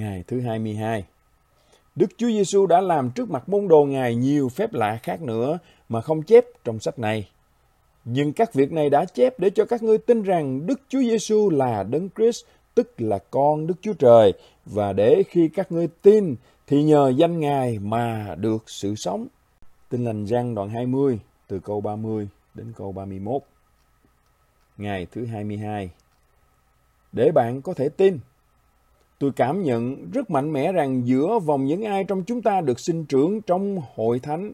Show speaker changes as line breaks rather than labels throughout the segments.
Ngày thứ 22 Đức Chúa Giêsu đã làm trước mặt môn đồ Ngài nhiều phép lạ khác nữa mà không chép trong sách này. Nhưng các việc này đã chép để cho các ngươi tin rằng Đức Chúa Giêsu là Đấng Christ, tức là con Đức Chúa Trời, và để khi các ngươi tin thì nhờ danh Ngài mà được sự sống. Tin lành Giăng đoạn 20 từ câu 30 đến câu 31. Ngày thứ 22. Để bạn có thể tin, tôi cảm nhận rất mạnh mẽ rằng giữa vòng những ai trong chúng ta được sinh trưởng trong hội thánh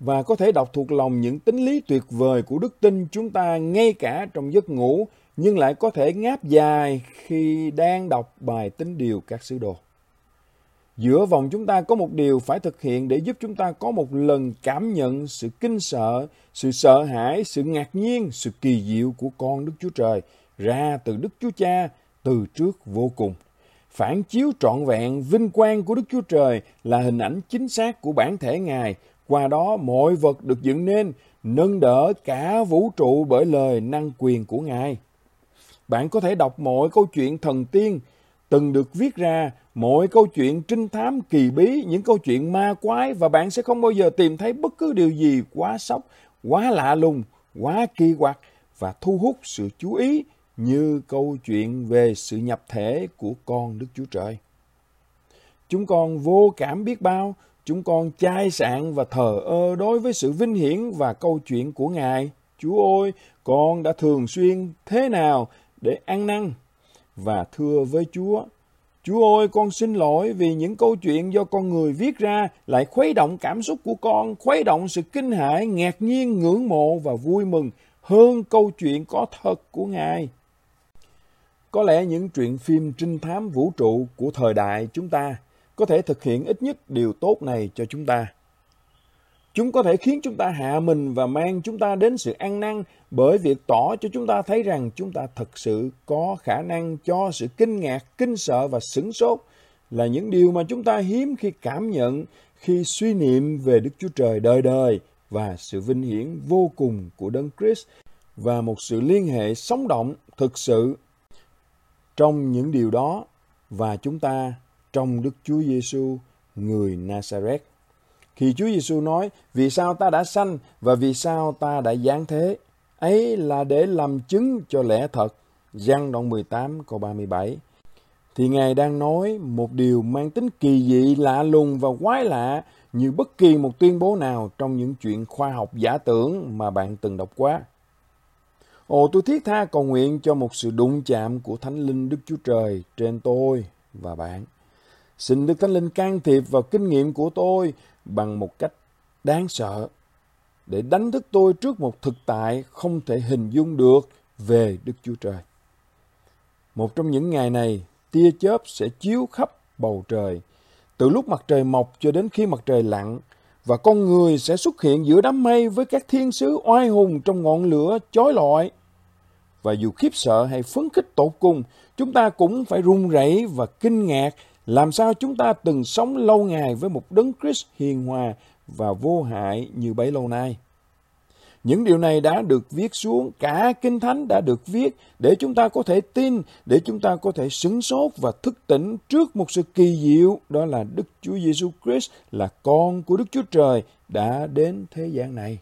và có thể đọc thuộc lòng những tính lý tuyệt vời của đức tin chúng ta ngay cả trong giấc ngủ nhưng lại có thể ngáp dài khi đang đọc bài tính điều các sứ đồ. Giữa vòng chúng ta có một điều phải thực hiện để giúp chúng ta có một lần cảm nhận sự kinh sợ, sự sợ hãi, sự ngạc nhiên, sự kỳ diệu của con Đức Chúa Trời ra từ Đức Chúa Cha từ trước vô cùng. Phản chiếu trọn vẹn vinh quang của Đức Chúa Trời là hình ảnh chính xác của bản thể Ngài. Qua đó mọi vật được dựng nên, nâng đỡ cả vũ trụ bởi lời năng quyền của Ngài. Bạn có thể đọc mọi câu chuyện thần tiên từng được viết ra, mọi câu chuyện trinh thám kỳ bí, những câu chuyện ma quái và bạn sẽ không bao giờ tìm thấy bất cứ điều gì quá sốc, quá lạ lùng, quá kỳ quặc và thu hút sự chú ý như câu chuyện về sự nhập thể của con Đức Chúa Trời. Chúng con vô cảm biết bao, chúng con chai sạn và thờ ơ đối với sự vinh hiển và câu chuyện của Ngài. Chúa ơi, con đã thường xuyên thế nào để ăn năn và thưa với Chúa, Chúa ơi, con xin lỗi vì những câu chuyện do con người viết ra lại khuấy động cảm xúc của con, khuấy động sự kinh hãi, ngạc nhiên, ngưỡng mộ và vui mừng hơn câu chuyện có thật của Ngài. Có lẽ những truyện phim trinh thám vũ trụ của thời đại chúng ta có thể thực hiện ít nhất điều tốt này cho chúng ta. Chúng có thể khiến chúng ta hạ mình và mang chúng ta đến sự ăn năn bởi việc tỏ cho chúng ta thấy rằng chúng ta thật sự có khả năng cho sự kinh ngạc, kinh sợ và sửng sốt là những điều mà chúng ta hiếm khi cảm nhận khi suy niệm về Đức Chúa Trời đời đời và sự vinh hiển vô cùng của Đấng Christ và một sự liên hệ sống động thực sự trong những điều đó và chúng ta trong Đức Chúa Giêsu người Nazareth. Khi Chúa Giêsu nói, vì sao ta đã sanh và vì sao ta đã giáng thế, ấy là để làm chứng cho lẽ thật. Giăng đoạn 18 câu 37 thì Ngài đang nói một điều mang tính kỳ dị, lạ lùng và quái lạ như bất kỳ một tuyên bố nào trong những chuyện khoa học giả tưởng mà bạn từng đọc qua. Ồ, tôi thiết tha cầu nguyện cho một sự đụng chạm của Thánh Linh Đức Chúa Trời trên tôi và bạn. Xin Đức Thánh Linh can thiệp vào kinh nghiệm của tôi bằng một cách đáng sợ để đánh thức tôi trước một thực tại không thể hình dung được về Đức Chúa Trời. Một trong những ngày này, tia chớp sẽ chiếu khắp bầu trời, từ lúc mặt trời mọc cho đến khi mặt trời lặn, và con người sẽ xuất hiện giữa đám mây với các thiên sứ oai hùng trong ngọn lửa chói lọi. Và dù khiếp sợ hay phấn khích tột cùng, chúng ta cũng phải run rẩy và kinh ngạc làm sao chúng ta từng sống lâu ngày với một đấng Christ hiền hòa và vô hại như bấy lâu nay. Những điều này đã được viết xuống, cả Kinh Thánh đã được viết để chúng ta có thể tin, để chúng ta có thể sửng sốt và thức tỉnh trước một sự kỳ diệu, đó là Đức Chúa Giêsu Christ là con của Đức Chúa Trời đã đến thế gian này.